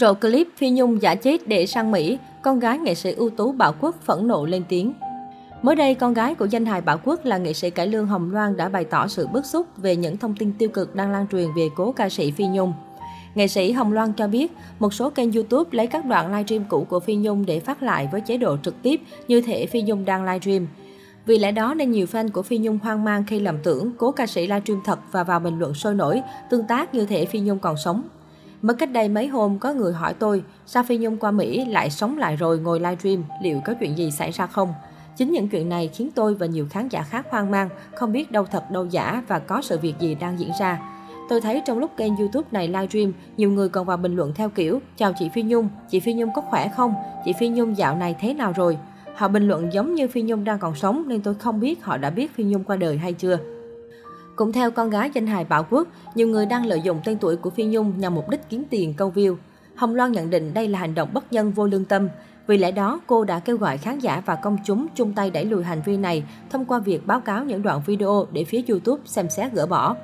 Rộ clip Phi Nhung giả chết để sang Mỹ, con gái nghệ sĩ ưu tú Bảo Quốc phẫn nộ lên tiếng. Mới đây, con gái của danh hài Bảo Quốc là nghệ sĩ cải lương Hồng Loan đã bày tỏ sự bức xúc về những thông tin tiêu cực đang lan truyền về cố ca sĩ Phi Nhung. Nghệ sĩ Hồng Loan cho biết, một số kênh YouTube lấy các đoạn livestream cũ của Phi Nhung để phát lại với chế độ trực tiếp như thể Phi Nhung đang livestream. Vì lẽ đó nên nhiều fan của Phi Nhung hoang mang khi lầm tưởng cố ca sĩ livestream thật và vào bình luận sôi nổi, tương tác như thể Phi Nhung còn sống. Mới cách đây mấy hôm có người hỏi tôi, sao Phi Nhung qua Mỹ lại sống lại rồi ngồi livestream, liệu có chuyện gì xảy ra không? Chính những chuyện này khiến tôi và nhiều khán giả khác hoang mang, không biết đâu thật đâu giả và có sự việc gì đang diễn ra. Tôi thấy trong lúc kênh YouTube này livestream, nhiều người còn vào bình luận theo kiểu Chào chị Phi Nhung, chị Phi Nhung có khỏe không? Chị Phi Nhung dạo này thế nào rồi? Họ bình luận giống như Phi Nhung đang còn sống nên tôi không biết họ đã biết Phi Nhung qua đời hay chưa. Cũng theo con gái danh hài Bảo Quốc, nhiều người đang lợi dụng tên tuổi của Phi Nhung nhằm mục đích kiếm tiền câu view. Hồng Loan nhận định đây là hành động bất nhân vô lương tâm. Vì lẽ đó, cô đã kêu gọi khán giả và công chúng chung tay đẩy lùi hành vi này thông qua việc báo cáo những đoạn video để phía YouTube xem xét gỡ bỏ.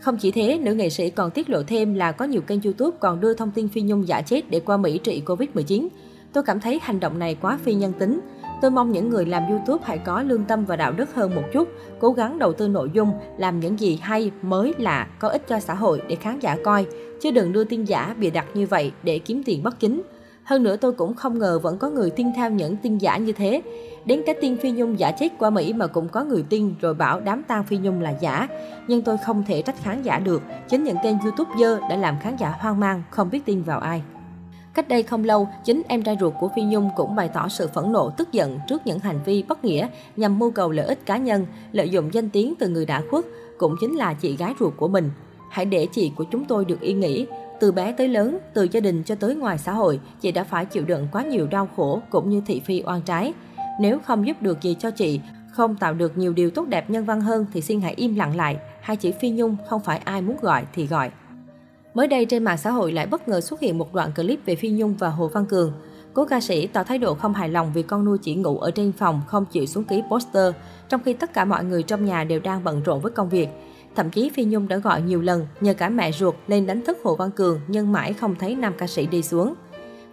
Không chỉ thế, nữ nghệ sĩ còn tiết lộ thêm là có nhiều kênh YouTube còn đưa thông tin Phi Nhung giả chết để qua Mỹ trị Covid-19. Tôi cảm thấy hành động này quá phi nhân tính. Tôi mong những người làm YouTube hãy có lương tâm và đạo đức hơn một chút, cố gắng đầu tư nội dung, làm những gì hay, mới, lạ, có ích cho xã hội để khán giả coi, chứ đừng đưa tin giả bịa đặt như vậy để kiếm tiền bất chính. Hơn nữa tôi cũng không ngờ vẫn có người tin theo những tin giả như thế. Đến cái tin Phi Nhung giả chết qua Mỹ mà cũng có người tin rồi bảo đám tang Phi Nhung là giả. Nhưng tôi không thể trách khán giả được. Chính những kênh YouTube dơ đã làm khán giả hoang mang, không biết tin vào ai. Cách đây không lâu, chính em trai ruột của Phi Nhung cũng bày tỏ sự phẫn nộ tức giận trước những hành vi bất nghĩa nhằm mưu cầu lợi ích cá nhân, lợi dụng danh tiếng từ người đã khuất, cũng chính là chị gái ruột của mình. Hãy để chị của chúng tôi được yên nghỉ. Từ bé tới lớn, từ gia đình cho tới ngoài xã hội, chị đã phải chịu đựng quá nhiều đau khổ cũng như thị phi oan trái. Nếu không giúp được gì cho chị, không tạo được nhiều điều tốt đẹp nhân văn hơn thì xin hãy im lặng lại. Hai chữ Phi Nhung không phải ai muốn gọi thì gọi. Mới đây trên mạng xã hội lại bất ngờ xuất hiện một đoạn clip về Phi Nhung và Hồ Văn Cường. Cố ca sĩ tỏ thái độ không hài lòng vì con nuôi chỉ ngủ ở trên phòng không chịu xuống ký poster, trong khi tất cả mọi người trong nhà đều đang bận rộn với công việc. Thậm chí Phi Nhung đã gọi nhiều lần nhờ cả mẹ ruột lên đánh thức Hồ Văn Cường nhưng mãi không thấy nam ca sĩ đi xuống.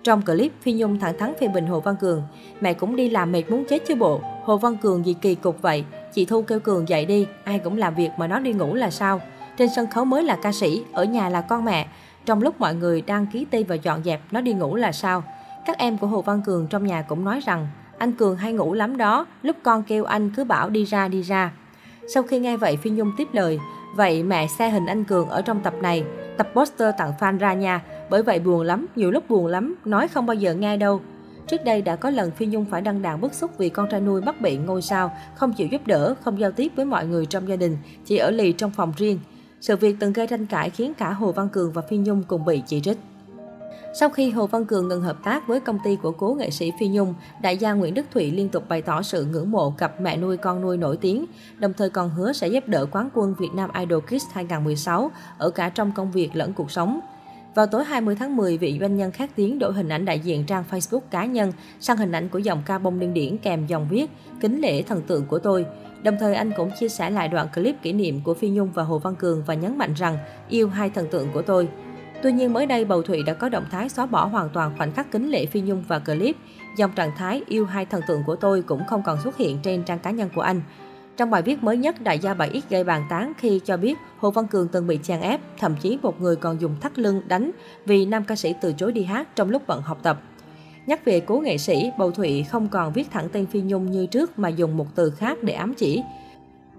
Trong clip, Phi Nhung thẳng thắn phê bình Hồ Văn Cường. Mẹ cũng đi làm mệt muốn chết chứ bộ. Hồ Văn Cường gì kỳ cục vậy? Chị Thu kêu Cường dậy đi, ai cũng làm việc mà nó đi ngủ là sao? Trên sân khấu mới là ca sĩ, ở nhà là con mẹ. Trong lúc mọi người đang ký tên và dọn dẹp, nó đi ngủ là sao? Các em của Hồ Văn Cường trong nhà cũng nói rằng, anh Cường hay ngủ lắm đó, lúc con kêu anh cứ bảo đi ra đi ra. Sau khi nghe vậy, Phi Nhung tiếp lời, vậy mẹ xe hình anh Cường ở trong tập này, tập poster tặng fan ra nha, bởi vậy buồn lắm, nhiều lúc buồn lắm, nói không bao giờ nghe đâu. Trước đây đã có lần Phi Nhung phải đăng đàn bức xúc vì con trai nuôi mắc bệnh ngôi sao, không chịu giúp đỡ, không giao tiếp với mọi người trong gia đình, chỉ ở lì trong phòng riêng. Sự việc từng gây tranh cãi khiến cả Hồ Văn Cường và Phi Nhung cùng bị chỉ trích. Sau khi Hồ Văn Cường ngừng hợp tác với công ty của cố nghệ sĩ Phi Nhung, đại gia Nguyễn Đức Thụy liên tục bày tỏ sự ngưỡng mộ cặp mẹ nuôi con nuôi nổi tiếng, đồng thời còn hứa sẽ giúp đỡ quán quân Việt Nam Idol Kids 2016 ở cả trong công việc lẫn cuộc sống. Vào tối 20 tháng 10, vị doanh nhân khác tiếng đổi hình ảnh đại diện trang Facebook cá nhân sang hình ảnh của dòng ca bông điên điển kèm dòng viết Kính lễ thần tượng của tôi. Đồng thời anh cũng chia sẻ lại đoạn clip kỷ niệm của Phi Nhung và Hồ Văn Cường và nhấn mạnh rằng yêu hai thần tượng của tôi. Tuy nhiên mới đây Bầu Thụy đã có động thái xóa bỏ hoàn toàn khoảnh khắc kính lễ Phi Nhung và clip. Dòng trạng thái yêu hai thần tượng của tôi cũng không còn xuất hiện trên trang cá nhân của anh. Trong bài viết mới nhất, đại gia 7X gây bàn tán khi cho biết Hồ Văn Cường từng bị chèn ép, thậm chí một người còn dùng thắt lưng đánh vì nam ca sĩ từ chối đi hát trong lúc bận học tập. Nhắc về cố nghệ sĩ, Bầu Thụy không còn viết thẳng tên Phi Nhung như trước mà dùng một từ khác để ám chỉ.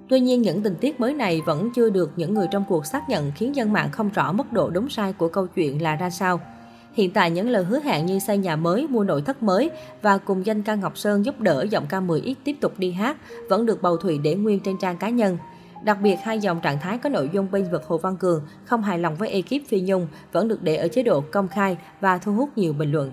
Tuy nhiên, những tình tiết mới này vẫn chưa được những người trong cuộc xác nhận khiến dân mạng không rõ mức độ đúng sai của câu chuyện là ra sao. Hiện tại những lời hứa hẹn như xây nhà mới, mua nội thất mới và cùng danh ca Ngọc Sơn giúp đỡ giọng ca 10X tiếp tục đi hát vẫn được Bầu Thụy để nguyên trên trang cá nhân. Đặc biệt, hai dòng trạng thái có nội dung bên vực Hồ Văn Cường không hài lòng với ekip Phi Nhung vẫn được để ở chế độ công khai và thu hút nhiều bình luận.